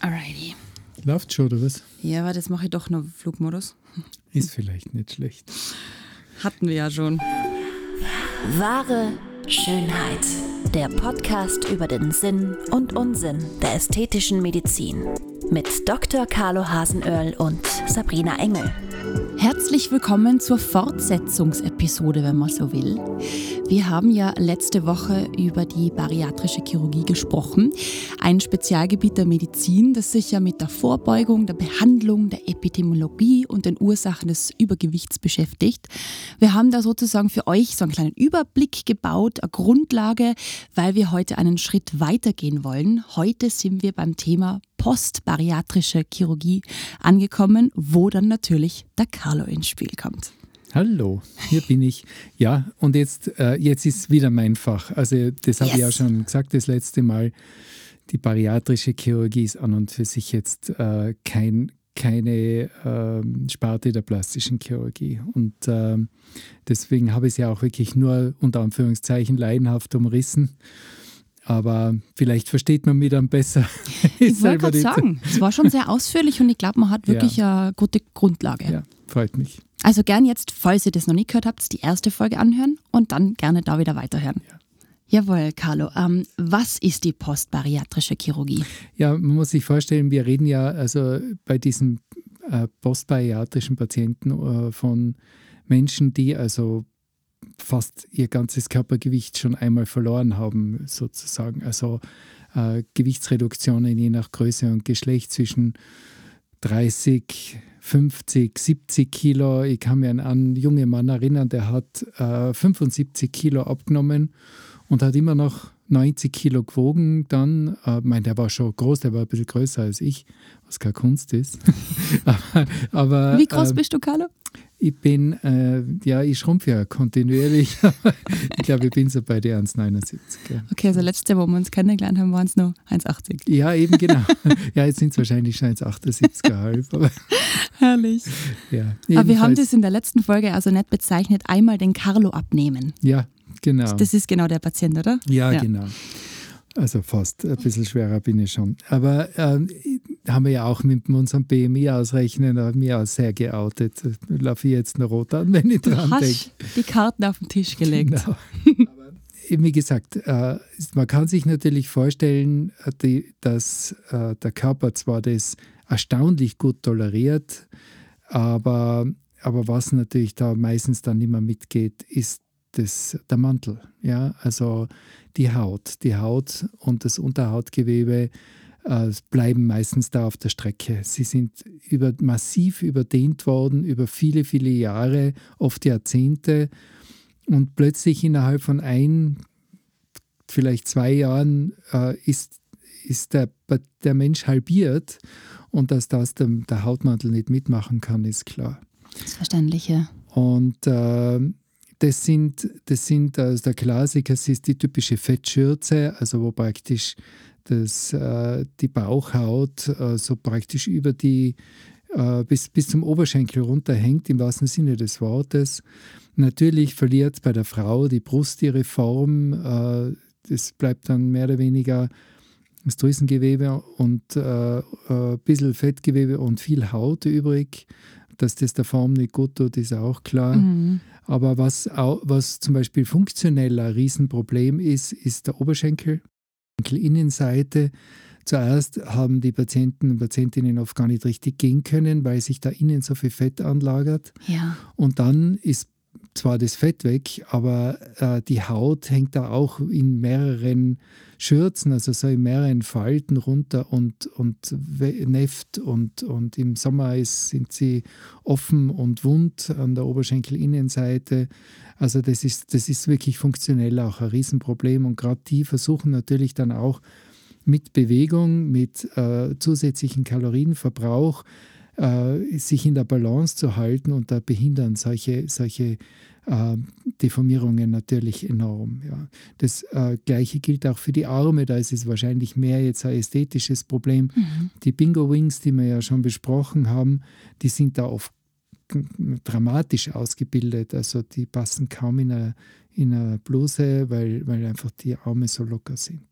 Alrighty. Läuft schon, oder was? Ja, aber das mache ich doch nur Flugmodus. Ist vielleicht nicht schlecht. Hatten wir ja schon. Wahre Schönheit. Der Podcast über den Sinn und Unsinn der ästhetischen Medizin. Mit Dr. Carlo Hasenöhrl und Sabrina Engel. Herzlich willkommen zur Fortsetzungsepisode, wenn man so will. Wir haben ja letzte Woche über die bariatrische Chirurgie gesprochen, ein Spezialgebiet der Medizin, das sich ja mit der Vorbeugung, der Behandlung, der Epidemiologie und den Ursachen des Übergewichts beschäftigt. Wir haben da sozusagen für euch so einen kleinen Überblick gebaut, eine Grundlage, weil wir heute einen Schritt weitergehen wollen. Heute sind wir beim Thema postbariatrische Chirurgie angekommen, wo dann natürlich der Carlo ins Spiel kommt. Hallo, hier bin ich. Ja, und jetzt, äh, jetzt ist wieder mein Fach. Also, das habe yes. ich ja schon gesagt das letzte Mal. Die bariatrische Chirurgie ist an und für sich jetzt äh, kein, keine äh, Sparte der plastischen Chirurgie. Und ähm, deswegen habe ich es ja auch wirklich nur unter Anführungszeichen leidenhaft umrissen aber vielleicht versteht man mich dann besser. ich wollte gerade sagen, es war schon sehr ausführlich und ich glaube, man hat wirklich ja. eine gute Grundlage. Ja, freut mich. Also gern jetzt, falls ihr das noch nicht gehört habt, die erste Folge anhören und dann gerne da wieder weiterhören. Ja. Jawohl, Carlo. Ähm, was ist die postbariatrische Chirurgie? Ja, man muss sich vorstellen, wir reden ja also bei diesen äh, postbariatrischen Patienten äh, von Menschen, die also fast ihr ganzes Körpergewicht schon einmal verloren haben, sozusagen. Also äh, Gewichtsreduktionen je nach Größe und Geschlecht zwischen 30, 50, 70 Kilo. Ich kann mir an einen jungen Mann erinnern, der hat äh, 75 Kilo abgenommen und hat immer noch 90 Kilo gewogen. Dann, äh, mein, der war schon groß, der war ein bisschen größer als ich, was keine Kunst ist. aber, aber, Wie groß äh, bist du, Carlo? Ich bin, äh, ja, ich schrumpfe ja kontinuierlich. ich glaube, ich bin so bei der 1,79. Ja. Okay, also letzte, wo wir uns kennengelernt haben, waren es nur 1,80. Ja, eben genau. ja, jetzt sind es wahrscheinlich schon 1,78,5. Herrlich. Ja, aber wir haben das in der letzten Folge also nicht bezeichnet, einmal den Carlo abnehmen. Ja, genau. Das ist genau der Patient, oder? Ja, ja. genau. Also fast, ein bisschen schwerer bin ich schon. Aber äh, haben wir ja auch mit unserem BMI ausrechnen, da haben wir auch sehr geoutet. Da laufe ich jetzt noch rot an, wenn ich dran denke. die Karten auf den Tisch gelegt. Genau. Aber wie gesagt, äh, man kann sich natürlich vorstellen, die, dass äh, der Körper zwar das erstaunlich gut toleriert, aber, aber was natürlich da meistens dann immer mitgeht, ist das, der Mantel. Ja? Also die Haut. Die Haut und das Unterhautgewebe äh, bleiben meistens da auf der Strecke. Sie sind über, massiv überdehnt worden über viele, viele Jahre, oft Jahrzehnte. Und plötzlich innerhalb von ein, vielleicht zwei Jahren äh, ist, ist der, der Mensch halbiert. Und dass das der, der Hautmantel nicht mitmachen kann, ist klar. Das Verständliche. Und äh, das sind, das sind also der Klassiker, das ist die typische Fettschürze, also wo praktisch das, äh, die Bauchhaut äh, so praktisch über die äh, bis, bis zum Oberschenkel runterhängt, im wahrsten Sinne des Wortes. Natürlich verliert bei der Frau die Brust ihre Form. Äh, das bleibt dann mehr oder weniger das Drüsengewebe und äh, äh, ein bisschen Fettgewebe und viel Haut übrig. Dass das der Form nicht gut tut, ist auch klar. Mhm. Aber was, auch, was zum Beispiel funktionell ein Riesenproblem ist, ist der Oberschenkel. Innenseite. Zuerst haben die Patienten und Patientinnen oft gar nicht richtig gehen können, weil sich da innen so viel Fett anlagert. Ja. Und dann ist zwar das Fett weg, aber äh, die Haut hängt da auch in mehreren Schürzen, also so in mehreren Falten runter und, und nefft und, und im Sommer ist, sind sie offen und wund an der Oberschenkelinnenseite. Also das ist, das ist wirklich funktionell auch ein Riesenproblem und gerade die versuchen natürlich dann auch mit Bewegung, mit äh, zusätzlichen Kalorienverbrauch äh, sich in der Balance zu halten und da behindern solche, solche äh, Deformierungen natürlich enorm. Ja. Das äh, Gleiche gilt auch für die Arme, da ist es wahrscheinlich mehr jetzt ein ästhetisches Problem. Mhm. Die Bingo Wings, die wir ja schon besprochen haben, die sind da oft dramatisch ausgebildet. Also die passen kaum in eine, in eine Bluse, weil, weil einfach die Arme so locker sind.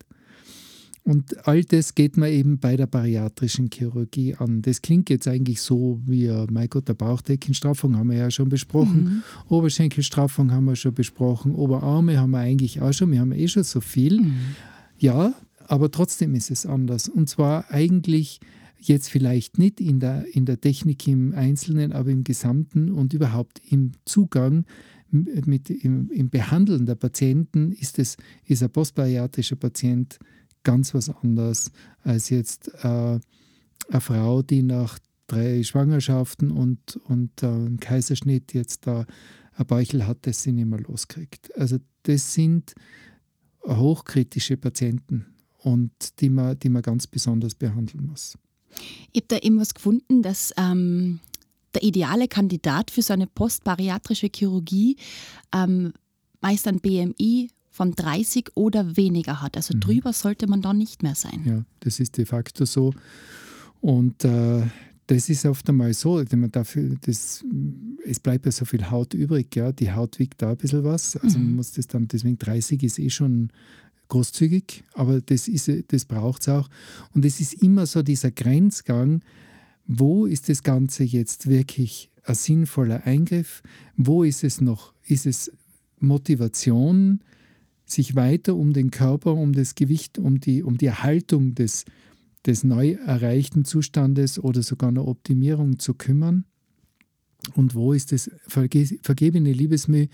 Und all das geht man eben bei der bariatrischen Chirurgie an. Das klingt jetzt eigentlich so wie, mein Gott, der Bauchdeckenstraffung haben wir ja schon besprochen, mhm. Oberschenkelstraffung haben wir schon besprochen, Oberarme haben wir eigentlich auch schon, wir haben eh schon so viel. Mhm. Ja, aber trotzdem ist es anders. Und zwar eigentlich jetzt vielleicht nicht in der, in der Technik im Einzelnen, aber im Gesamten und überhaupt im Zugang mit, im, im Behandeln der Patienten ist, es, ist ein postbariatrischer Patient ganz was anderes als jetzt äh, eine Frau, die nach drei Schwangerschaften und, und äh, Kaiserschnitt jetzt da ein Beuchel hat, das sie nicht mehr loskriegt. Also das sind hochkritische Patienten und die man, die man ganz besonders behandeln muss. Ich habe da eben was gefunden, dass ähm, der ideale Kandidat für so eine postbariatrische Chirurgie ähm, meist ein BMI von 30 oder weniger hat. Also mhm. drüber sollte man dann nicht mehr sein. Ja, das ist de facto so. Und äh, das ist oft einmal so, man dafür, das, es bleibt ja so viel Haut übrig, ja. Die Haut wiegt da ein bisschen was. Also mhm. man muss das dann, deswegen 30 ist eh schon großzügig, aber das, das braucht es auch. Und es ist immer so dieser Grenzgang, wo ist das Ganze jetzt wirklich ein sinnvoller Eingriff? Wo ist es noch? Ist es Motivation, sich weiter um den Körper, um das Gewicht, um die, um die Erhaltung des, des neu erreichten Zustandes oder sogar eine Optimierung zu kümmern? Und wo ist das vergebene Liebesmüh,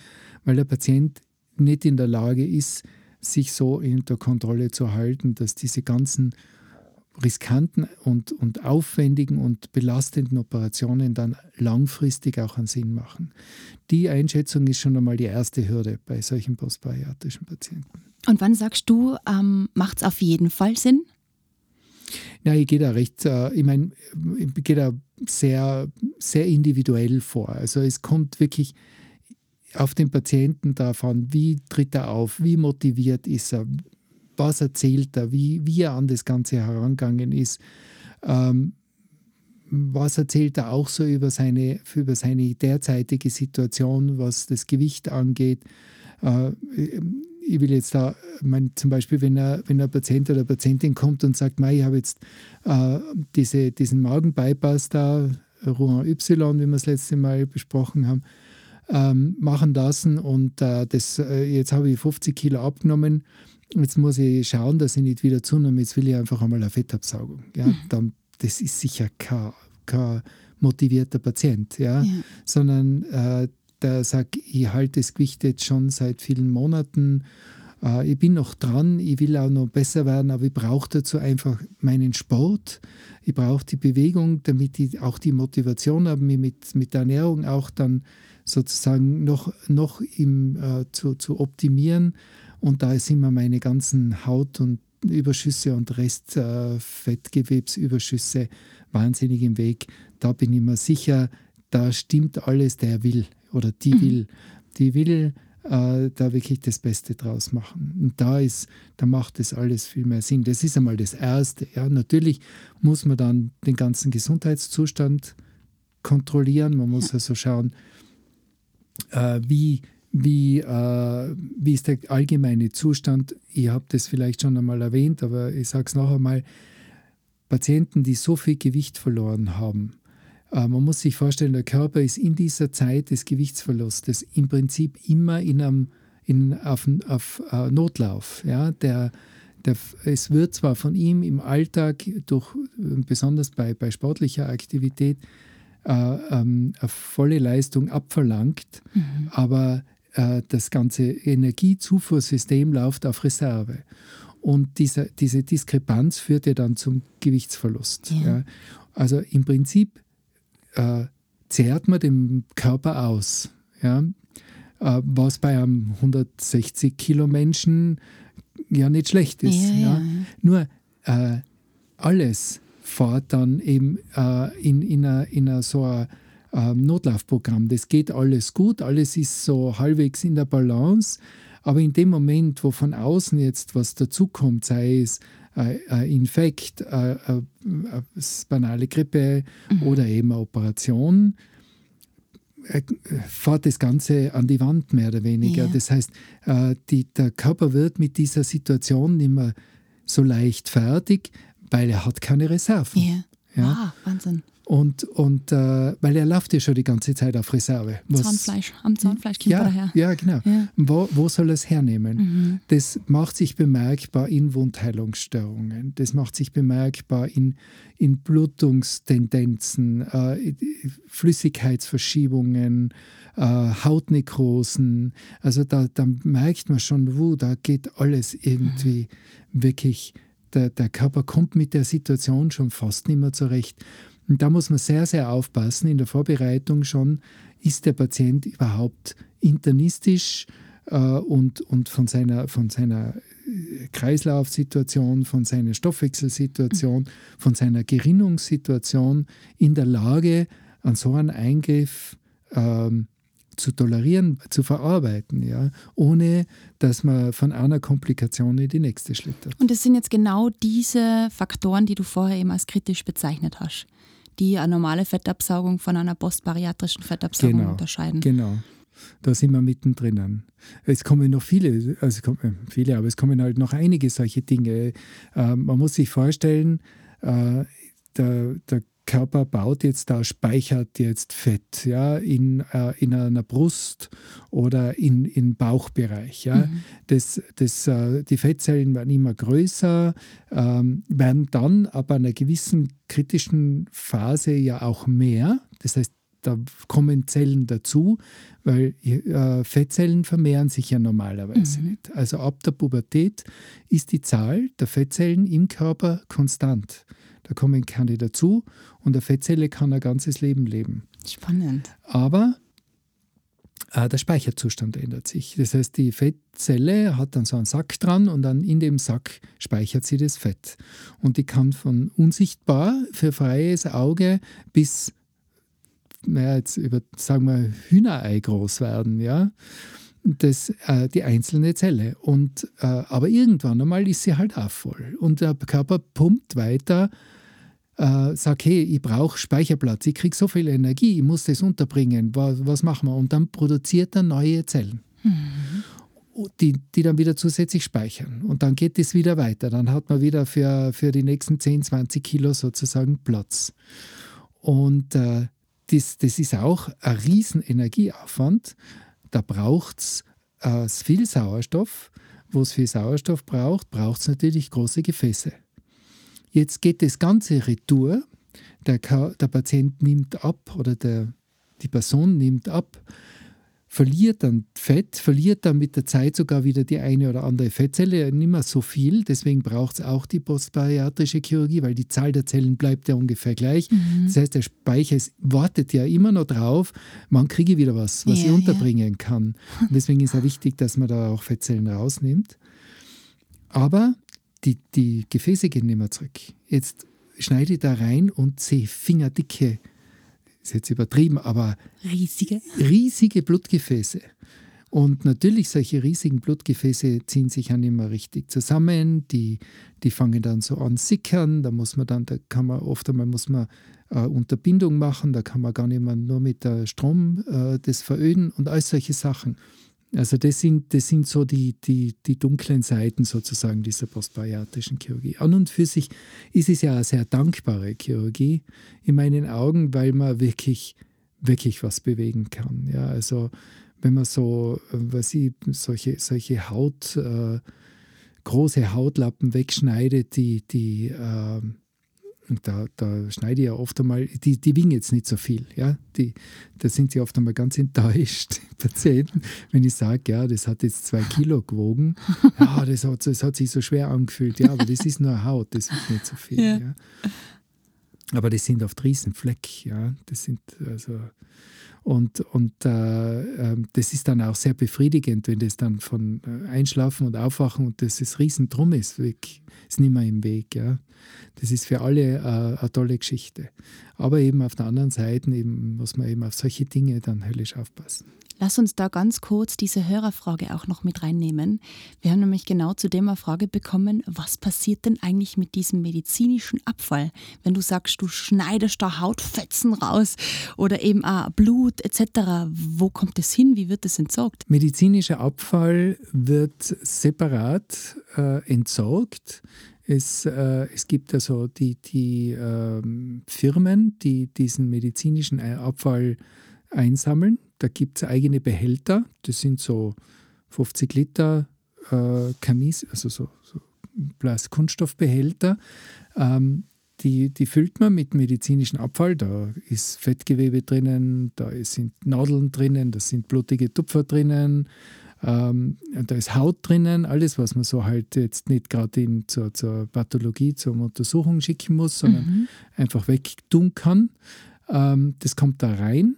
weil der Patient nicht in der Lage ist, sich so unter Kontrolle zu halten, dass diese ganzen riskanten und, und aufwendigen und belastenden Operationen dann langfristig auch einen Sinn machen. Die Einschätzung ist schon einmal die erste Hürde bei solchen postbariatrischen Patienten. Und wann sagst du, ähm, macht es auf jeden Fall Sinn? Ja, ich gehe da recht, äh, ich meine, ich gehe da sehr, sehr individuell vor. Also es kommt wirklich auf den Patienten davon, wie tritt er auf, wie motiviert ist er, was erzählt er, wie, wie er an das Ganze herangegangen ist. Ähm, was erzählt er auch so über seine, über seine derzeitige Situation, was das Gewicht angeht. Äh, ich will jetzt da, mein, zum Beispiel, wenn, er, wenn ein Patient oder Patientin kommt und sagt, ich habe jetzt äh, diese, diesen Magenbypass da, Rouen Y, wie wir das letzte Mal besprochen haben, ähm, machen lassen und äh, das, äh, jetzt habe ich 50 Kilo abgenommen jetzt muss ich schauen, dass ich nicht wieder zunehme, jetzt will ich einfach einmal eine Fettabsaugung. Ja, mhm. dann, das ist sicher kein, kein motivierter Patient, ja, ja. sondern äh, der sagt, ich halte das Gewicht jetzt schon seit vielen Monaten, äh, ich bin noch dran, ich will auch noch besser werden, aber ich brauche dazu einfach meinen Sport, ich brauche die Bewegung, damit ich auch die Motivation habe, mich mit, mit der Ernährung auch dann sozusagen noch, noch im, äh, zu, zu optimieren und da sind mir meine ganzen Haut- und Überschüsse und Restfettgewebsüberschüsse äh, wahnsinnig im Weg. Da bin ich mir sicher, da stimmt alles, der will oder die mhm. will. Die will äh, da wirklich das Beste draus machen. Und da ist, da macht das alles viel mehr Sinn. Das ist einmal das Erste. Ja. Natürlich muss man dann den ganzen Gesundheitszustand kontrollieren. Man muss also schauen, äh, wie wie, äh, wie ist der allgemeine Zustand? Ich habe das vielleicht schon einmal erwähnt, aber ich sage es noch einmal. Patienten, die so viel Gewicht verloren haben, äh, man muss sich vorstellen, der Körper ist in dieser Zeit des Gewichtsverlustes im Prinzip immer in einem, in, auf, auf uh, Notlauf. Ja? Der, der, es wird zwar von ihm im Alltag, durch, besonders bei, bei sportlicher Aktivität, äh, ähm, eine volle Leistung abverlangt, mhm. aber das ganze Energiezufuhrsystem läuft auf Reserve. Und diese, diese Diskrepanz führt ja dann zum Gewichtsverlust. Ja. Ja. Also im Prinzip äh, zehrt man den Körper aus. Ja? Äh, was bei einem 160 Kilo Menschen ja nicht schlecht ist. Ja, Nur äh, alles fährt dann eben äh, in, in, einer, in einer so einer Notlaufprogramm. Das geht alles gut, alles ist so halbwegs in der Balance. Aber in dem Moment, wo von außen jetzt was dazukommt, sei es äh, ein Infekt, äh, äh, banale Grippe mhm. oder eben eine Operation, fährt das Ganze an die Wand mehr oder weniger. Ja. Das heißt, die, der Körper wird mit dieser Situation nicht mehr so leichtfertig, weil er hat keine Reserven. Ja. Ja. Ah, Wahnsinn. Und, und äh, weil er läuft ja schon die ganze Zeit auf Reserve. Was- Zahnfleisch. Am Zahnfleisch kommt er ja, daher. ja, genau. Ja. Wo, wo soll er es hernehmen? Mhm. Das macht sich bemerkbar in Wundheilungsstörungen. Das macht sich bemerkbar in, in Blutungstendenzen, äh, Flüssigkeitsverschiebungen, äh, Hautnekrosen. Also da, da merkt man schon, wo da geht alles irgendwie wirklich. Der, der Körper kommt mit der Situation schon fast nicht mehr zurecht. Und da muss man sehr, sehr aufpassen in der Vorbereitung schon, ist der Patient überhaupt internistisch äh, und, und von seiner, von seiner äh, Kreislaufsituation, von seiner Stoffwechselsituation, von seiner Gerinnungssituation in der Lage, an so einen Eingriff ähm, zu tolerieren, zu verarbeiten, ja, ohne dass man von einer Komplikation in die nächste schlittert. Und es sind jetzt genau diese Faktoren, die du vorher eben als kritisch bezeichnet hast, die eine normale Fettabsaugung von einer postbariatrischen Fettabsaugung Genau, unterscheiden. Genau. Da sind wir mittendrin. Es kommen noch viele, also es kommen viele, aber es kommen halt noch einige solche Dinge. Äh, man muss sich vorstellen, äh, der, der Körper baut jetzt da, speichert jetzt Fett ja, in, äh, in einer Brust oder in, im Bauchbereich. Ja. Das, das, äh, die Fettzellen werden immer größer, ähm, werden dann ab einer gewissen kritischen Phase ja auch mehr. Das heißt, da kommen Zellen dazu, weil äh, Fettzellen vermehren sich ja normalerweise nicht. Also ab der Pubertät ist die Zahl der Fettzellen im Körper konstant. Da kommen keine dazu und eine Fettzelle kann ein ganzes Leben leben. Spannend. Aber äh, der Speicherzustand ändert sich. Das heißt, die Fettzelle hat dann so einen Sack dran und dann in dem Sack speichert sie das Fett. Und die kann von unsichtbar für freies Auge bis, naja, jetzt über, sagen wir, Hühnerei groß werden, ja. Das, äh, die einzelne Zelle. Und, äh, aber irgendwann einmal ist sie halt auch voll. Und der Körper pumpt weiter äh, sag, hey, ich brauche Speicherplatz, ich kriege so viel Energie, ich muss das unterbringen, was, was machen wir? Und dann produziert er neue Zellen, die, die dann wieder zusätzlich speichern. Und dann geht es wieder weiter. Dann hat man wieder für, für die nächsten 10, 20 Kilo sozusagen Platz. Und äh, das, das ist auch ein riesen Energieaufwand. Da braucht es äh, viel Sauerstoff. Wo es viel Sauerstoff braucht, braucht es natürlich große Gefäße. Jetzt geht das Ganze retour. Der, der Patient nimmt ab oder der, die Person nimmt ab, verliert dann Fett, verliert dann mit der Zeit sogar wieder die eine oder andere Fettzelle, nicht mehr so viel. Deswegen braucht es auch die postbariatrische Chirurgie, weil die Zahl der Zellen bleibt ja ungefähr gleich. Das heißt, der Speicher wartet ja immer noch drauf, wann kriege wieder was, was Ja, ich ja. unterbringen kann. Und deswegen ist es auch wichtig, dass man da auch Fettzellen rausnimmt. Aber die, die Gefäße gehen nicht mehr zurück. Jetzt schneide ich da rein und sehe fingerdicke, ist jetzt übertrieben, aber Riesige. riesige Blutgefäße. Und natürlich, solche riesigen Blutgefäße ziehen sich ja nicht mehr richtig zusammen. Die, die fangen dann so an sickern. Da muss man dann, da kann man oft einmal muss man äh, Unterbindung machen. Da kann man gar nicht mehr nur mit der Strom äh, das veröden und all solche Sachen. Also das sind, das sind so die, die, die dunklen Seiten sozusagen dieser postbariatrischen Chirurgie. An und für sich ist es ja eine sehr dankbare Chirurgie in meinen Augen, weil man wirklich, wirklich was bewegen kann. Ja, also wenn man so, äh, was ich, solche, solche Haut, äh, große Hautlappen wegschneidet, die, die äh, da, da schneide ich ja oft einmal, die, die wiegen jetzt nicht so viel, ja. Die, da sind sie oft einmal ganz enttäuscht, die Patienten, wenn ich sage, ja, das hat jetzt zwei Kilo gewogen. Ja, das hat, das hat sich so schwer angefühlt, ja, aber das ist nur Haut, das wiegt nicht so viel, Ja. ja. Aber das sind oft Riesenfleck, ja. Das sind also und, und äh, ähm, das ist dann auch sehr befriedigend, wenn das dann von äh, Einschlafen und Aufwachen und das ist riesen drum ist, weg, ist nicht mehr im Weg. Ja. Das ist für alle äh, eine tolle Geschichte. Aber eben auf der anderen Seite eben muss man eben auf solche Dinge dann höllisch aufpassen. Lass uns da ganz kurz diese Hörerfrage auch noch mit reinnehmen. Wir haben nämlich genau zu dem eine Frage bekommen, was passiert denn eigentlich mit diesem medizinischen Abfall, wenn du sagst, du schneidest da Hautfetzen raus oder eben auch Blut etc. Wo kommt das hin? Wie wird das entsorgt? Medizinischer Abfall wird separat äh, entsorgt. Es, äh, es gibt also die, die ähm, Firmen, die diesen medizinischen Abfall einsammeln. Da gibt es eigene Behälter, das sind so 50 Liter äh, Kamis, also so, so Kunststoffbehälter. Ähm, die, die füllt man mit medizinischem Abfall. Da ist Fettgewebe drinnen, da sind Nadeln drinnen, da sind blutige Tupfer drinnen, ähm, da ist Haut drinnen, alles, was man so halt jetzt nicht gerade zur, zur Pathologie, zur Untersuchung schicken muss, sondern mhm. einfach wegtun kann. Ähm, das kommt da rein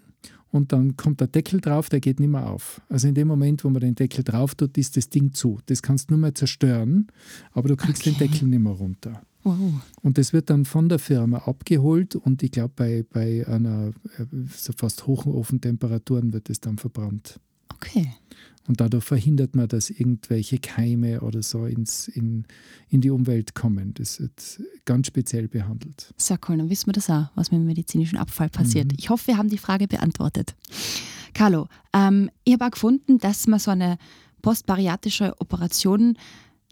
und dann kommt der Deckel drauf, der geht nicht mehr auf. Also in dem Moment, wo man den Deckel drauf tut, ist das Ding zu. Das kannst du nur mehr zerstören, aber du kriegst okay. den Deckel nicht mehr runter. Wow. Und das wird dann von der Firma abgeholt und ich glaube, bei, bei einer äh, so fast hohen Temperaturen wird es dann verbrannt. Okay. Und dadurch verhindert man, dass irgendwelche Keime oder so ins, in, in die Umwelt kommen. Das wird ganz speziell behandelt. Sehr cool, dann wissen wir das auch, was mit dem medizinischen Abfall passiert. Mhm. Ich hoffe, wir haben die Frage beantwortet. Carlo, ähm, ich habe auch gefunden, dass man so eine postbariatrische Operation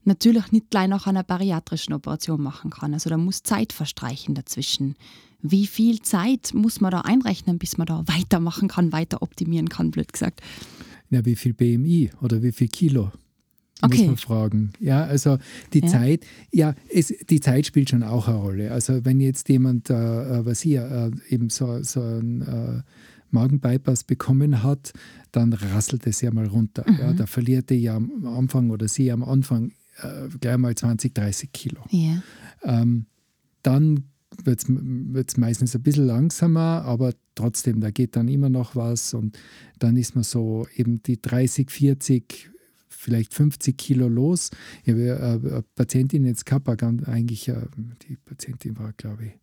natürlich nicht gleich nach einer bariatrischen Operation machen kann. Also da muss Zeit verstreichen dazwischen. Wie viel Zeit muss man da einrechnen, bis man da weitermachen kann, weiter optimieren kann, blöd gesagt? Ja, wie viel BMI oder wie viel Kilo? Okay. Muss man fragen. Ja, also die ja. Zeit, ja, es, die Zeit spielt schon auch eine Rolle. Also wenn jetzt jemand, äh, äh was hier, äh, eben so, so ein äh, Magenbypass bekommen hat, dann rasselt es ja mal runter. Mhm. Ja, da verliert er ja am Anfang oder sie am Anfang äh, gleich mal 20, 30 Kilo. Ja. Ähm, dann wird es meistens ein bisschen langsamer, aber trotzdem, da geht dann immer noch was und dann ist man so eben die 30, 40, vielleicht 50 Kilo los. Ich habe äh, eine Patientin jetzt gehabt, eigentlich, äh, die Patientin war, glaube ich,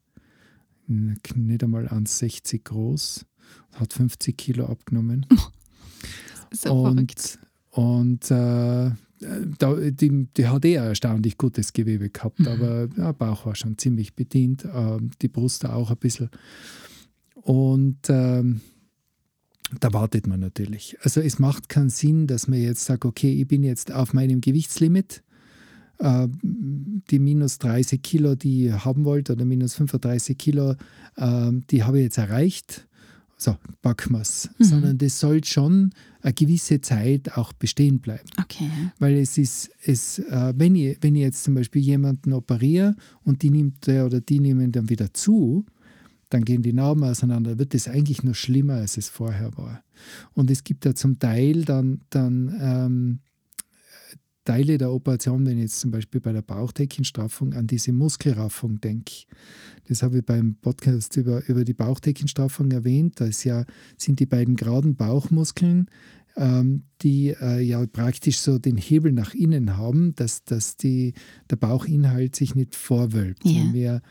nicht einmal 1,60 groß, hat 50 Kilo abgenommen. so und, und äh, die, die hat eh erstaunlich gutes Gewebe gehabt, mhm. aber der Bauch war schon ziemlich bedient, äh, die Brust auch ein bisschen. Und ähm, da wartet man natürlich. Also es macht keinen Sinn, dass man jetzt sagt, okay, ich bin jetzt auf meinem Gewichtslimit, äh, die minus 30 Kilo, die ich haben wollte, oder minus 35 Kilo, äh, die habe ich jetzt erreicht so, packen wir es. Mhm. Sondern das soll schon eine gewisse Zeit auch bestehen bleiben. Okay. Weil es ist, es, äh, wenn, ich, wenn ich jetzt zum Beispiel jemanden operiere und die nimmt der oder die nehmen dann wieder zu, dann gehen die Narben auseinander, wird es eigentlich noch schlimmer, als es vorher war. Und es gibt ja zum Teil dann, dann ähm, Teile der Operation, wenn ich jetzt zum Beispiel bei der Bauchdeckenstraffung an diese Muskelraffung denke. Das habe ich beim Podcast über, über die Bauchdeckenstraffung erwähnt. Da ja, sind die beiden geraden Bauchmuskeln, ähm, die äh, ja praktisch so den Hebel nach innen haben, dass, dass die, der Bauchinhalt sich nicht vorwölbt. Ja. Wenn wir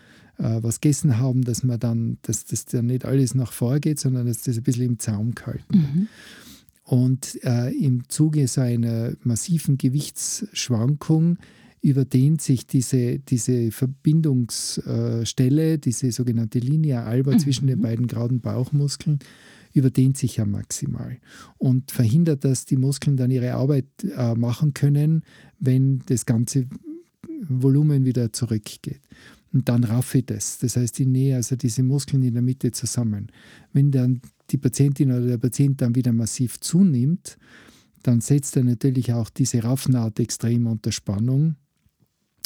was gegessen haben, dass man dann, dass das dann nicht alles nach vorgeht, sondern dass das ein bisschen im Zaum gehalten wird. Mhm. Und äh, im Zuge seiner massiven Gewichtsschwankung überdehnt sich diese, diese Verbindungsstelle, diese sogenannte Linea alba mhm. zwischen den beiden geraden Bauchmuskeln, überdehnt sich ja maximal und verhindert, dass die Muskeln dann ihre Arbeit äh, machen können, wenn das ganze Volumen wieder zurückgeht. Und dann raffe ich das. Das heißt, ich nähe also diese Muskeln in der Mitte zusammen. Wenn dann die Patientin oder der Patient dann wieder massiv zunimmt, dann setzt er natürlich auch diese Raffnaht extrem unter Spannung.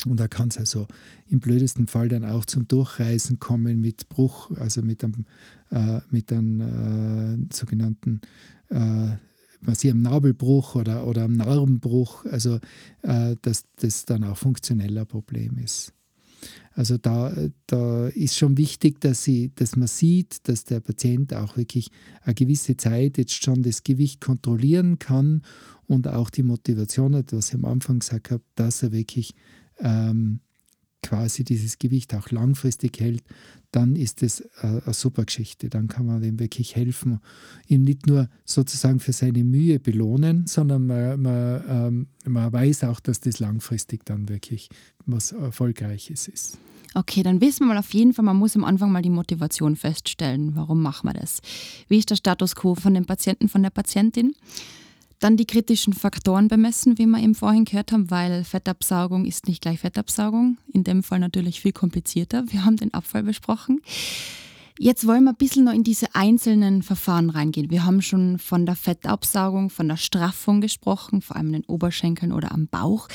Und da kann es also im blödesten Fall dann auch zum Durchreißen kommen mit Bruch, also mit einem, äh, mit einem äh, sogenannten äh, massiven Nabelbruch oder, oder einem Narbenbruch, also äh, dass das dann auch funktionell ein Problem ist. Also da, da ist schon wichtig, dass, sie, dass man sieht, dass der Patient auch wirklich eine gewisse Zeit jetzt schon das Gewicht kontrollieren kann und auch die Motivation hat, was ich am Anfang gesagt habe, dass er wirklich ähm, quasi dieses Gewicht auch langfristig hält, dann ist es äh, eine super Geschichte. Dann kann man dem wirklich helfen, ihm nicht nur sozusagen für seine Mühe belohnen, sondern man, man, ähm, man weiß auch, dass das langfristig dann wirklich was Erfolgreiches ist. Okay, dann wissen wir mal auf jeden Fall, man muss am Anfang mal die Motivation feststellen. Warum machen wir das? Wie ist der Status quo von dem Patienten, von der Patientin? Dann die kritischen Faktoren bemessen, wie wir eben vorhin gehört haben, weil Fettabsaugung ist nicht gleich Fettabsaugung. In dem Fall natürlich viel komplizierter. Wir haben den Abfall besprochen. Jetzt wollen wir ein bisschen noch in diese einzelnen Verfahren reingehen. Wir haben schon von der Fettabsaugung, von der Straffung gesprochen, vor allem in den Oberschenkeln oder am Bauch.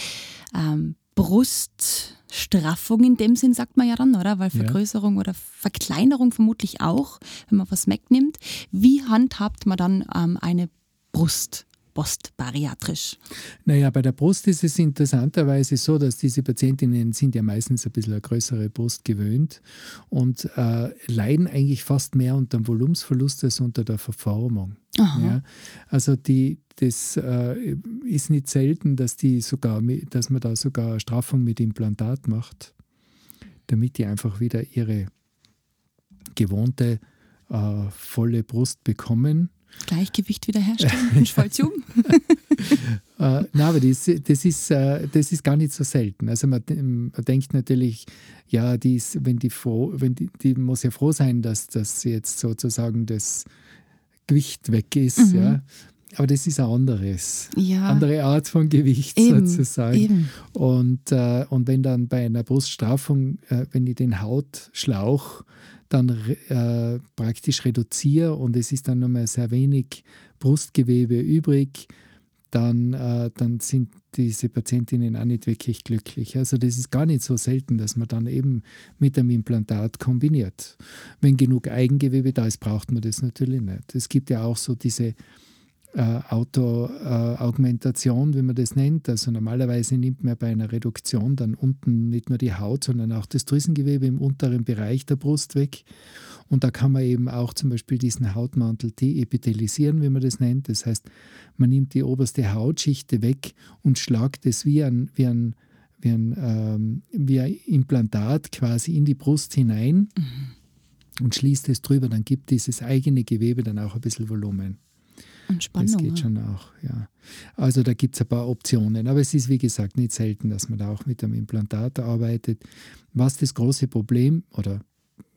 Ähm, Bruststraffung in dem Sinn sagt man ja dann, oder? Weil Vergrößerung ja. oder Verkleinerung vermutlich auch, wenn man was wegnimmt. Wie handhabt man dann ähm, eine Brust? Postbariatrisch? Naja, bei der Brust ist es interessanterweise so, dass diese Patientinnen sind ja meistens ein bisschen eine größere Brust gewöhnt und äh, leiden eigentlich fast mehr unter dem Volumensverlust als unter der Verformung. Ja, also die, das äh, ist nicht selten, dass, die sogar, dass man da sogar Straffung mit Implantat macht, damit die einfach wieder ihre gewohnte äh, volle Brust bekommen. Gleichgewicht wiederherstellen in Schwalzum? äh, nein, aber das, das, ist, äh, das ist gar nicht so selten. Also man, man denkt natürlich, ja, die ist, wenn die froh, wenn die, die muss ja froh sein, dass das jetzt sozusagen das Gewicht weg ist. Mhm. Ja. Aber das ist ein anderes, ja. andere Art von Gewicht eben, sozusagen. Eben. Und, äh, und wenn dann bei einer Bruststraffung, äh, wenn ich den Hautschlauch dann äh, praktisch reduziere und es ist dann nur mehr sehr wenig Brustgewebe übrig, dann, äh, dann sind diese Patientinnen auch nicht wirklich glücklich. Also das ist gar nicht so selten, dass man dann eben mit einem Implantat kombiniert. Wenn genug Eigengewebe da ist, braucht man das natürlich nicht. Es gibt ja auch so diese äh, Autoaugmentation, wie man das nennt. Also normalerweise nimmt man bei einer Reduktion dann unten nicht nur die Haut, sondern auch das Drüsengewebe im unteren Bereich der Brust weg. Und da kann man eben auch zum Beispiel diesen Hautmantel deepithelisieren, wie man das nennt. Das heißt, man nimmt die oberste Hautschichte weg und schlagt es wie ein, wie ein, wie ein, ähm, wie ein Implantat quasi in die Brust hinein mhm. und schließt es drüber. Dann gibt dieses eigene Gewebe dann auch ein bisschen Volumen. Entspannung. Das geht schon auch, ja. Also da gibt es ein paar Optionen. Aber es ist, wie gesagt, nicht selten, dass man da auch mit einem Implantat arbeitet. Was das große Problem oder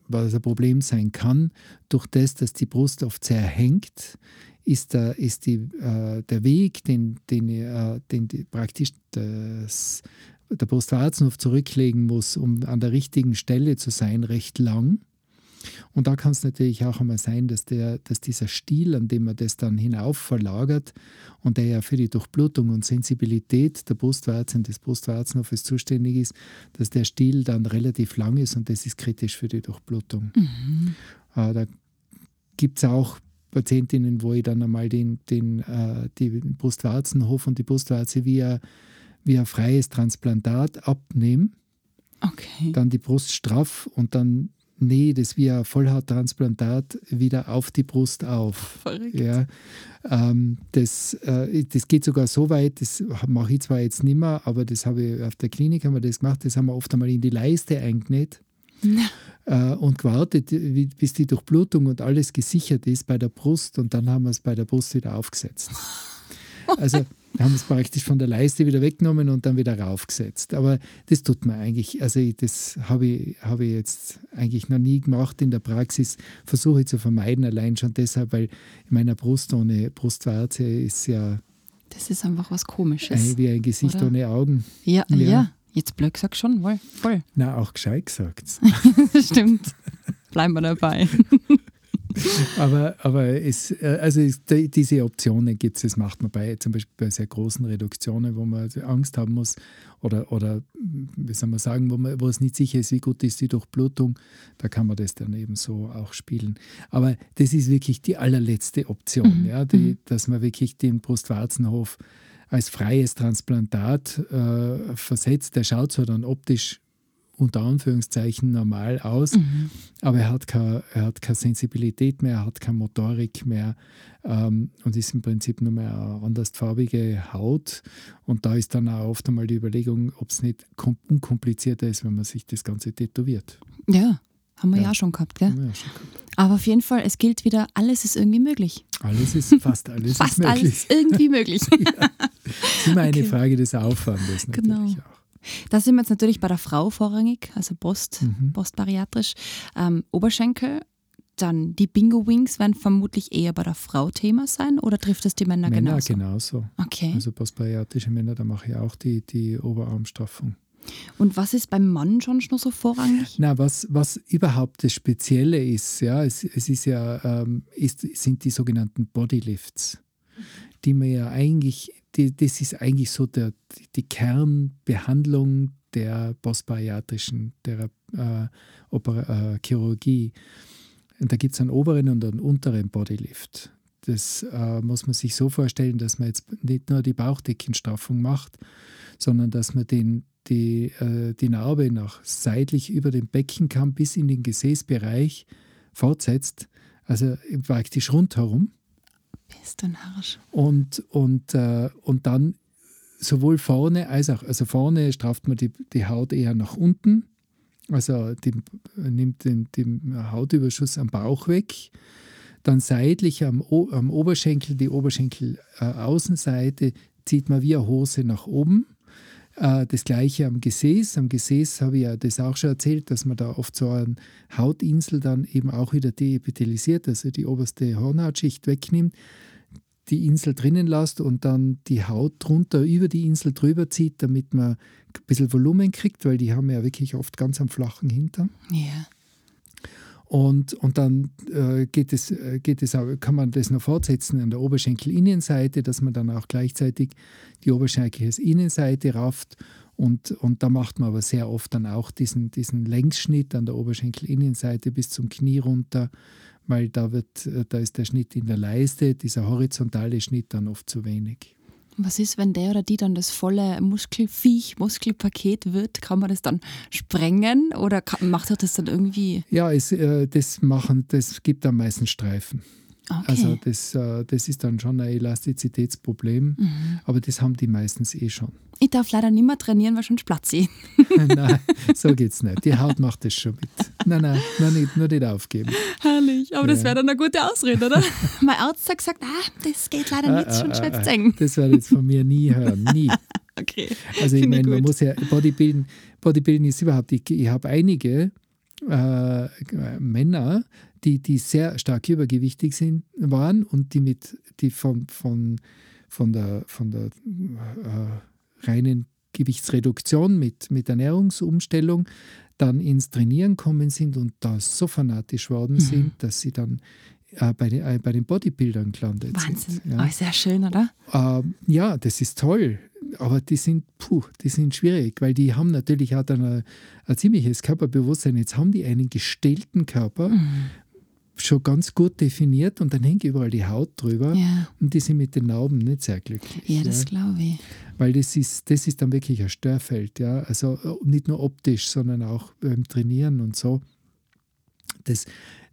was ein Problem sein kann, durch das, dass die Brust oft sehr hängt, ist, der, ist die, äh, der Weg, den, den, äh, den die, praktisch das, der Brustwarzenhof zurücklegen muss, um an der richtigen Stelle zu sein, recht lang. Und da kann es natürlich auch einmal sein, dass, der, dass dieser Stiel, an dem man das dann hinauf verlagert und der ja für die Durchblutung und Sensibilität der Brustwarzen, des Brustwarzenhofes zuständig ist, dass der Stiel dann relativ lang ist und das ist kritisch für die Durchblutung. Mhm. Äh, da gibt es auch Patientinnen, wo ich dann einmal den, den, äh, den Brustwarzenhof und die Brustwarze via, via freies Transplantat abnehme. Okay. Dann die Brust straff und dann nee, das wie ein Vollhauttransplantat wieder auf die Brust auf. Verrückt. Ja, ähm, das, äh, das geht sogar so weit, das mache ich zwar jetzt nicht mehr, aber das habe ich auf der Klinik haben wir das gemacht, das haben wir oft einmal in die Leiste eingenäht. Äh, und gewartet, bis die Durchblutung und alles gesichert ist bei der Brust und dann haben wir es bei der Brust wieder aufgesetzt. Also haben es praktisch von der Leiste wieder weggenommen und dann wieder raufgesetzt. Aber das tut man eigentlich, also das habe ich, habe ich jetzt eigentlich noch nie gemacht in der Praxis, versuche ich zu vermeiden, allein schon deshalb, weil in meiner Brust ohne Brustwarze ist ja. Das ist einfach was Komisches. Wie ein Gesicht oder? ohne Augen. Ja, ja, ja. Jetzt blöd gesagt schon, voll. voll. Na, auch gescheit gesagt. Stimmt. Bleiben wir dabei. Aber, aber es, äh, also es, diese Optionen gibt es, das macht man bei zum Beispiel bei sehr großen Reduktionen, wo man Angst haben muss oder, oder wie soll man sagen, wo, man, wo es nicht sicher ist, wie gut ist die Durchblutung, da kann man das dann eben so auch spielen. Aber das ist wirklich die allerletzte Option, mhm. ja, die, mhm. dass man wirklich den Brustwarzenhof als freies Transplantat äh, versetzt. Der schaut zwar dann optisch unter Anführungszeichen normal aus, mhm. aber er hat, keine, er hat keine Sensibilität mehr, er hat keine Motorik mehr ähm, und ist im Prinzip nur mehr eine andersfarbige Haut. Und da ist dann auch oft einmal die Überlegung, ob es nicht unkomplizierter ist, wenn man sich das Ganze tätowiert. Ja, haben wir ja, ja schon gehabt, gell? Ja schon gehabt. Aber auf jeden Fall, es gilt wieder, alles ist irgendwie möglich. Alles ist, fast alles fast ist möglich. alles irgendwie möglich. ja. Das ist immer eine okay. Frage des Aufwandes natürlich genau. auch. Da sind wir jetzt natürlich bei der Frau vorrangig, also Post, mhm. postbariatrisch. Ähm, Oberschenkel, dann die Bingo Wings werden vermutlich eher bei der Frau Thema sein oder trifft es die Männer, Männer genauso? genauso. Okay. Also postbariatische Männer, da mache ich auch die, die Oberarmstraffung. Und was ist beim Mann schon noch so vorrangig? Na, was, was überhaupt das Spezielle ist, ja, es, es ist ja, ähm, ist, sind die sogenannten Bodylifts, die man ja eigentlich, die, das ist eigentlich so der, die Kernbehandlung der postbariatrischen der, äh, Oper, äh, Chirurgie. Und da gibt es einen oberen und einen unteren Bodylift. Das äh, muss man sich so vorstellen, dass man jetzt nicht nur die Bauchdeckenstraffung macht, sondern dass man den, die, äh, die Narbe nach seitlich über den Beckenkamm bis in den Gesäßbereich fortsetzt, also praktisch rundherum. Bist du ein Arsch. Und, und, äh, und dann sowohl vorne als auch, also vorne strafft man die, die Haut eher nach unten, also die, nimmt den, den Hautüberschuss am Bauch weg. Dann seitlich am, am Oberschenkel, die Oberschenkelaußenseite, zieht man wie eine Hose nach oben. Äh, Das gleiche am Gesäß. Am Gesäß habe ich ja das auch schon erzählt, dass man da oft so eine Hautinsel dann eben auch wieder deepithelisiert, also die oberste Hornhautschicht wegnimmt, die Insel drinnen lässt und dann die Haut drunter über die Insel drüber zieht, damit man ein bisschen Volumen kriegt, weil die haben ja wirklich oft ganz am flachen Hintern. Ja. Und, und dann äh, geht es, äh, geht es kann man das noch fortsetzen an der Oberschenkelinnenseite, dass man dann auch gleichzeitig die Oberschenkelinnenseite rafft. Und, und da macht man aber sehr oft dann auch diesen, diesen Längsschnitt an der Oberschenkelinnenseite bis zum Knie runter, weil da, wird, äh, da ist der Schnitt in der Leiste, dieser horizontale Schnitt dann oft zu wenig. Was ist, wenn der oder die dann das volle Muskelviech, Muskelpaket wird? Kann man das dann sprengen oder macht er das dann irgendwie? Ja, es, äh, das, machen, das gibt am meisten Streifen. Okay. Also das, äh, das ist dann schon ein Elastizitätsproblem, Mhm. aber das haben die meistens eh schon. ich darf leider nicht mehr trainieren, weil schon Platz eh. nein, so geht's nicht. Die Haut macht das schon mit. Nein, nein, nur nicht, nur nicht aufgeben. Herrlich, aber das Ja. wäre dann eine gute Ausrede, oder? mein Arzt hat gesagt, ah, das geht leider Ah, nicht, schon ah, schwätzt ah, eng. Das werde ich jetzt von mir nie hören, nie. Okay. Also ich ich meine, man muss ja, Bodybuilden, Bodybuilden ist überhaupt, ich, ich habe einige äh, Männer, die, die sehr stark übergewichtig sind, waren und die mit, die von, von, von der, von der äh, reinen Gewichtsreduktion mit, mit Ernährungsumstellung dann ins Trainieren kommen sind und da so fanatisch worden sind, dass sie dann äh, bei, den, äh, bei den Bodybuildern gelandet Wahnsinn. sind. Ja. Oh, sehr schön, oder? Ähm, ja, das ist toll, aber die sind, puh, die sind schwierig, weil die haben natürlich auch dann ein, ein ziemliches Körperbewusstsein. Jetzt haben die einen gestellten Körper, Mhm. Schon ganz gut definiert und dann hängt überall die Haut drüber Ja, und die sind mit den Narben nicht sehr glücklich. ja das glaube ich. Weil das ist, das ist dann wirklich ein Störfeld, ja. Also äh, nicht nur optisch, sondern auch beim Trainieren und so. Das,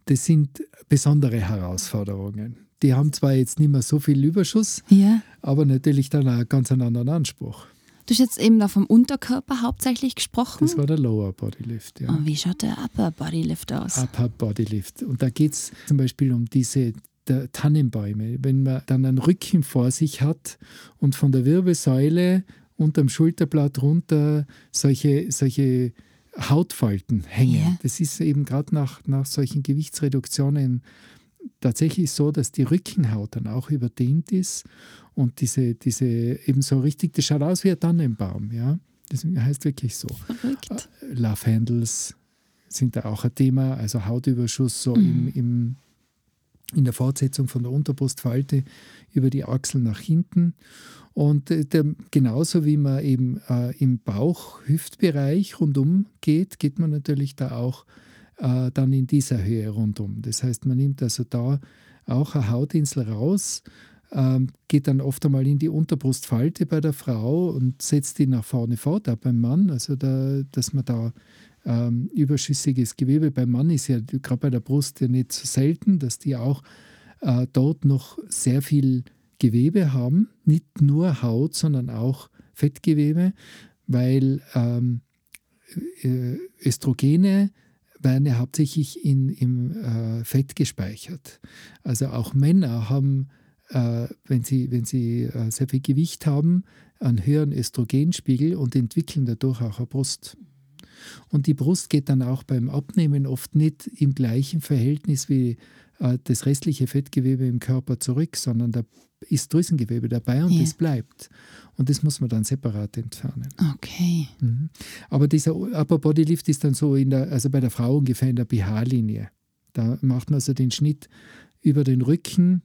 das sind besondere Herausforderungen. Die haben zwar jetzt nicht mehr so viel Überschuss, Ja. aber natürlich dann auch ganz einen anderen Anspruch. Du hast jetzt eben da vom Unterkörper hauptsächlich gesprochen. Das war der Lower Bodylift, ja. Und wie schaut der Upper Bodylift aus? Upper Bodylift. Und da geht es zum Beispiel um diese Tannenbäume. Wenn man dann einen Rücken vor sich hat und von der Wirbelsäule unterm Schulterblatt runter solche, solche Hautfalten hängen. Ja. Das ist eben gerade nach, nach solchen Gewichtsreduktionen tatsächlich so, dass die Rückenhaut dann auch überdehnt ist und diese, diese eben so richtig, das schaut aus wie ein Tannenbaum, ja. Das heißt wirklich so. Verrückt. Love Handles sind da auch ein Thema, also Hautüberschuss so Mhm. im, im, in der Fortsetzung von der Unterbrustfalte über die Achsel nach hinten. Und äh, der, genauso wie man eben äh, im Bauch-Hüftbereich rundum geht, geht man natürlich da auch äh, dann in dieser Höhe rundum. Das heißt, man nimmt also da auch eine Hautinsel raus, ähm, geht dann oft einmal in die Unterbrustfalte bei der Frau und setzt die nach vorne fort, auch beim Mann. Also, da, dass man da ähm, überschüssiges Gewebe beim Mann ist ja gerade bei der Brust ja nicht so selten, dass die auch äh, dort noch sehr viel Gewebe haben. Nicht nur Haut, sondern auch Fettgewebe, weil ähm, äh, Östrogene werden ja hauptsächlich in, im äh, Fett gespeichert. Also auch Männer haben, äh, wenn sie, wenn sie äh, sehr viel Gewicht haben, einen höheren Östrogenspiegel und entwickeln dadurch auch eine Brust. Und die Brust geht dann auch beim Abnehmen oft nicht im gleichen Verhältnis wie das restliche Fettgewebe im Körper zurück, sondern da ist Drüsengewebe dabei und ja. das bleibt. Und das muss man dann separat entfernen. Okay. Mhm. Aber dieser Upper Body Lift ist dann so in der, also bei der Frau ungefähr in der BH-Linie. Da macht man also den Schnitt über den Rücken,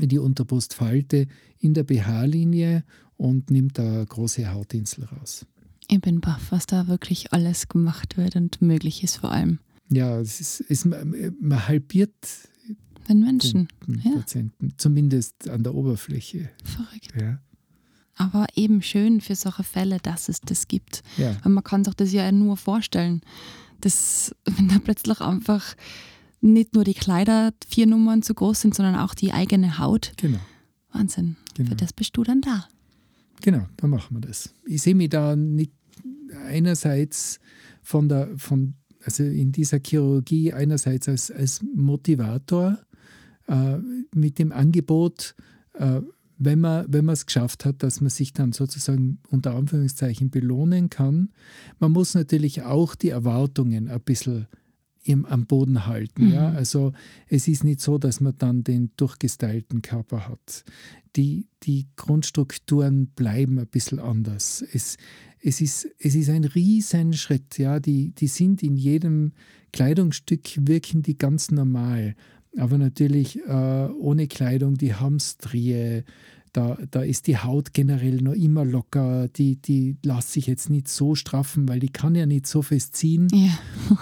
in die Unterbrustfalte in der BH-Linie und nimmt da große Hautinsel raus. Ich bin baff, was da wirklich alles gemacht wird und möglich ist vor allem. Ja, es ist, es, man halbiert den Menschen, den, den ja. Patienten, zumindest an der Oberfläche. Verrückt. Ja. Aber eben schön für solche Fälle, dass es das gibt. Ja. Und man kann sich das ja nur vorstellen, dass wenn da plötzlich einfach nicht nur die Kleider vier Nummern zu groß sind, sondern auch die eigene Haut. Genau. Wahnsinn. Genau. Für das bist du dann da. Genau, dann machen wir das. Ich sehe mich da nicht einerseits von der, von, also in dieser Chirurgie einerseits als, als Motivator äh, mit dem Angebot, äh, wenn man wenn es geschafft hat, dass man sich dann sozusagen unter Anführungszeichen belohnen kann. Man muss natürlich auch die Erwartungen ein bisschen im, am Boden halten. Mhm. Ja? Also es ist nicht so, dass man dann den durchgestylten Körper hat. Die, die Grundstrukturen bleiben ein bisschen anders. Es, es, ist, es ist ein Riesenschritt. Ja? Die, die sind in jedem Kleidungsstück, wirken die ganz normal. Aber natürlich äh, ohne Kleidung, die haben Strie, da, da ist die Haut generell noch immer locker, die, die lässt sich jetzt nicht so straffen, weil die kann ja nicht so fest ziehen. Ja.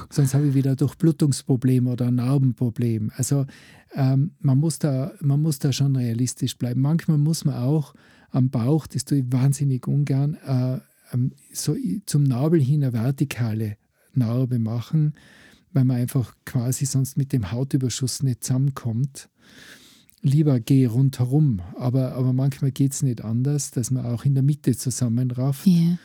Sonst habe ich wieder Durchblutungsproblem oder Narbenproblem. Also ähm, man, muss da, man muss da schon realistisch bleiben. Manchmal muss man auch am Bauch, das tue ich wahnsinnig ungern, äh, ähm, so zum Nabel hin eine vertikale Narbe machen, weil man einfach quasi sonst mit dem Hautüberschuss nicht zusammenkommt lieber gehe rundherum. Aber, aber manchmal geht es nicht anders, dass man auch in der Mitte zusammenrafft. Yeah.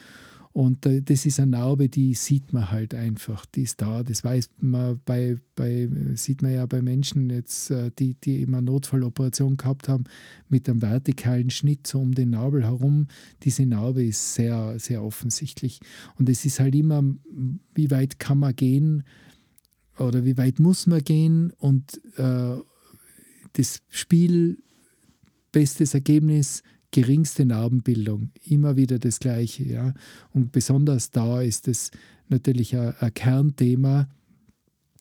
Und äh, das ist eine Narbe, die sieht man halt einfach, die ist da. Das weiß man bei, bei sieht man ja bei Menschen jetzt, äh, die, die immer Notfalloperation gehabt haben, mit einem vertikalen Schnitt so um den Nabel herum. Diese Narbe ist sehr, sehr offensichtlich. Und es ist halt immer, wie weit kann man gehen oder wie weit muss man gehen und äh, das Spiel, bestes Ergebnis, geringste Narbenbildung, immer wieder das Gleiche. Ja? Und besonders da ist es natürlich ein, ein Kernthema,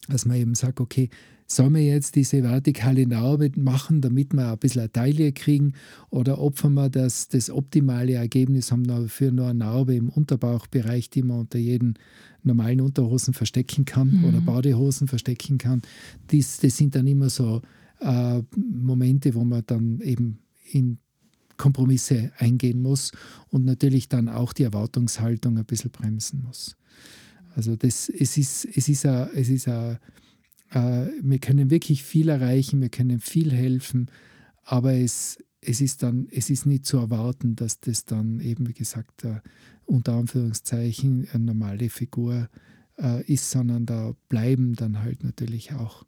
dass man eben sagt, okay, Sollen wir jetzt diese vertikale Narbe machen, damit wir ein bisschen eine Taille kriegen? Oder opfern wir das, das optimale Ergebnis, haben dafür nur eine Narbe im Unterbauchbereich, die man unter jeden normalen Unterhosen verstecken kann mhm. oder Badehosen verstecken kann? Dies, das sind dann immer so äh, Momente, wo man dann eben in Kompromisse eingehen muss und natürlich dann auch die Erwartungshaltung ein bisschen bremsen muss. Also das, es ist, es ist, a, es ist a, äh, wir können wirklich viel erreichen, wir können viel helfen, aber es, es, ist dann, es ist nicht zu erwarten, dass das dann eben, wie gesagt, uh, unter Anführungszeichen eine normale Figur uh, ist, sondern da bleiben dann halt natürlich auch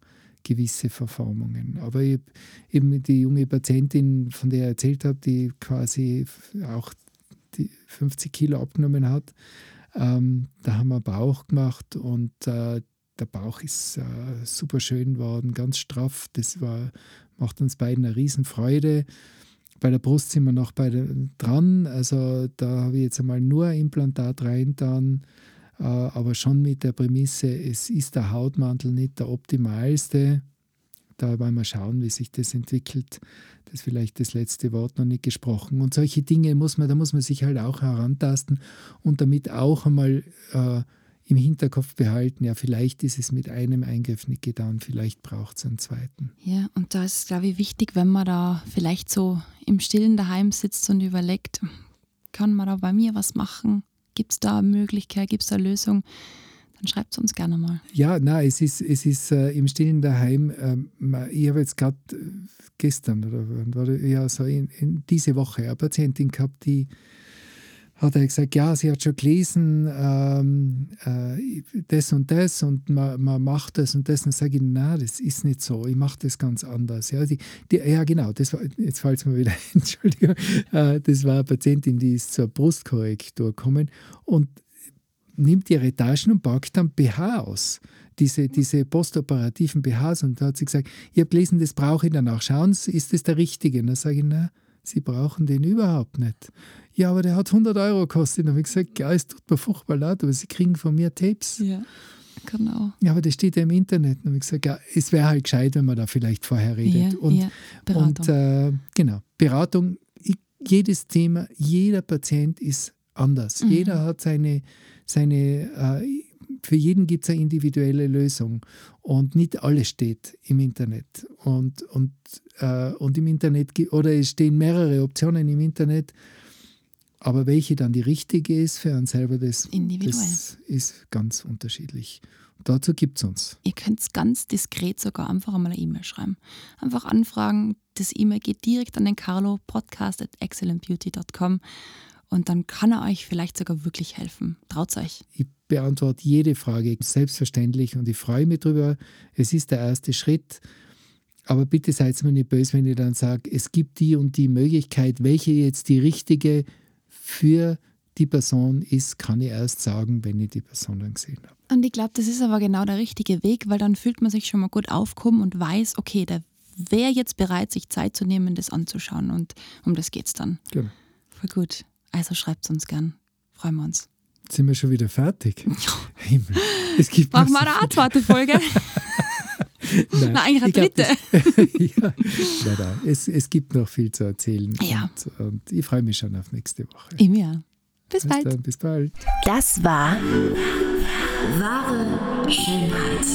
gewisse Verformungen. Aber eben die junge Patientin, von der ich erzählt habe, die quasi auch die 50 Kilo abgenommen hat, ähm, da haben wir Bauch gemacht und äh, der Bauch ist äh, super schön geworden, ganz straff. Das war, macht uns beiden eine Riesenfreude. Bei der Brust sind wir noch bei der, dran. Also da habe ich jetzt einmal nur Implantat rein dann aber schon mit der Prämisse, es ist der Hautmantel nicht der optimalste. Da wollen wir schauen, wie sich das entwickelt. Das ist vielleicht das letzte Wort noch nicht gesprochen. Und solche Dinge muss man, da muss man sich halt auch herantasten und damit auch einmal äh, im Hinterkopf behalten, ja, vielleicht ist es mit einem Eingriff nicht getan, vielleicht braucht es einen zweiten. Ja, und da ist, glaube ich, wichtig, wenn man da vielleicht so im Stillen daheim sitzt und überlegt, kann man da bei mir was machen? Gibt es da eine Möglichkeit, gibt es da Lösung? Dann schreibt es uns gerne mal. Ja, na, es ist, es ist äh, im Stillen daheim. Äh, ich habe jetzt gerade äh, gestern oder ja, so in, in diese Woche eine Patientin gehabt, die hat er gesagt, ja, sie hat schon gelesen, ähm, äh, das und das und man, man macht das und das. Und sage ich, nein, das ist nicht so, ich mache das ganz anders. Ja, die, die, ja genau, das war, jetzt fällt es mir wieder ein, Entschuldigung, äh, das war eine Patientin, die ist zur Brustkorrektur gekommen und nimmt ihre Taschen und packt dann BH aus. Diese, diese postoperativen BHs. Und da hat sie gesagt, ich habe gelesen, das brauche ich danach. Schauen Sie, ist das der richtige? Und dann sage ich, na, Sie brauchen den überhaupt nicht. Ja, aber der hat 100 Euro gekostet. Dann habe ich gesagt, ja, es tut mir furchtbar leid, aber Sie kriegen von mir Tapes. Ja, genau. Ja, aber das steht ja im Internet. Dann habe ich gesagt, ja, es wäre halt gescheit, wenn man da vielleicht vorher redet. Ja, und ja, Beratung. und äh, genau, Beratung, jedes Thema, jeder Patient ist anders. Mhm. Jeder hat seine, seine äh, für jeden gibt es eine individuelle Lösung und nicht alles steht im Internet. Und, und, äh, und im Internet, oder es stehen mehrere Optionen im Internet, aber welche dann die richtige ist für einen selber, das, das ist ganz unterschiedlich. Dazu gibt es uns. Ihr könnt ganz diskret sogar einfach einmal eine E-Mail schreiben. Einfach anfragen. Das E-Mail geht direkt an den Carlo, podcast at excellentbeauty.com und dann kann er euch vielleicht sogar wirklich helfen. Traut euch. Ich beantworte jede Frage selbstverständlich und ich freue mich drüber. Es ist der erste Schritt. Aber bitte seid mir nicht böse, wenn ich dann sage, es gibt die und die Möglichkeit, welche jetzt die richtige für die Person ist, kann ich erst sagen, wenn ich die Person dann gesehen habe. Und ich glaube, das ist aber genau der richtige Weg, weil dann fühlt man sich schon mal gut aufgehoben und weiß, okay, der wäre jetzt bereit, sich Zeit zu nehmen, das anzuschauen. Und um das geht's dann. Genau. Voll gut. Also schreibt uns gern. Freuen wir uns. Sind wir schon wieder fertig. Himmel. Es gibt Machen noch wir so eine Antwortfolge? Nein, Na, eigentlich eine dritte. das- ja, nein, nein, es, es gibt noch viel zu erzählen. Ja. Und, und ich freue mich schon auf nächste Woche. Im Jahr. Bis Bis bald. dann, bis bald. Das war wahre Schönheit.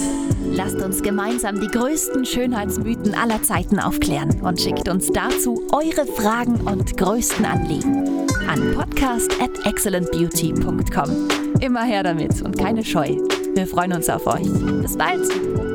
Lasst uns gemeinsam die größten Schönheitsmythen aller Zeiten aufklären und schickt uns dazu eure Fragen und größten Anliegen an podcast at excellentbeauty.com. Immer her damit und keine Scheu. Wir freuen uns auf euch. Bis bald!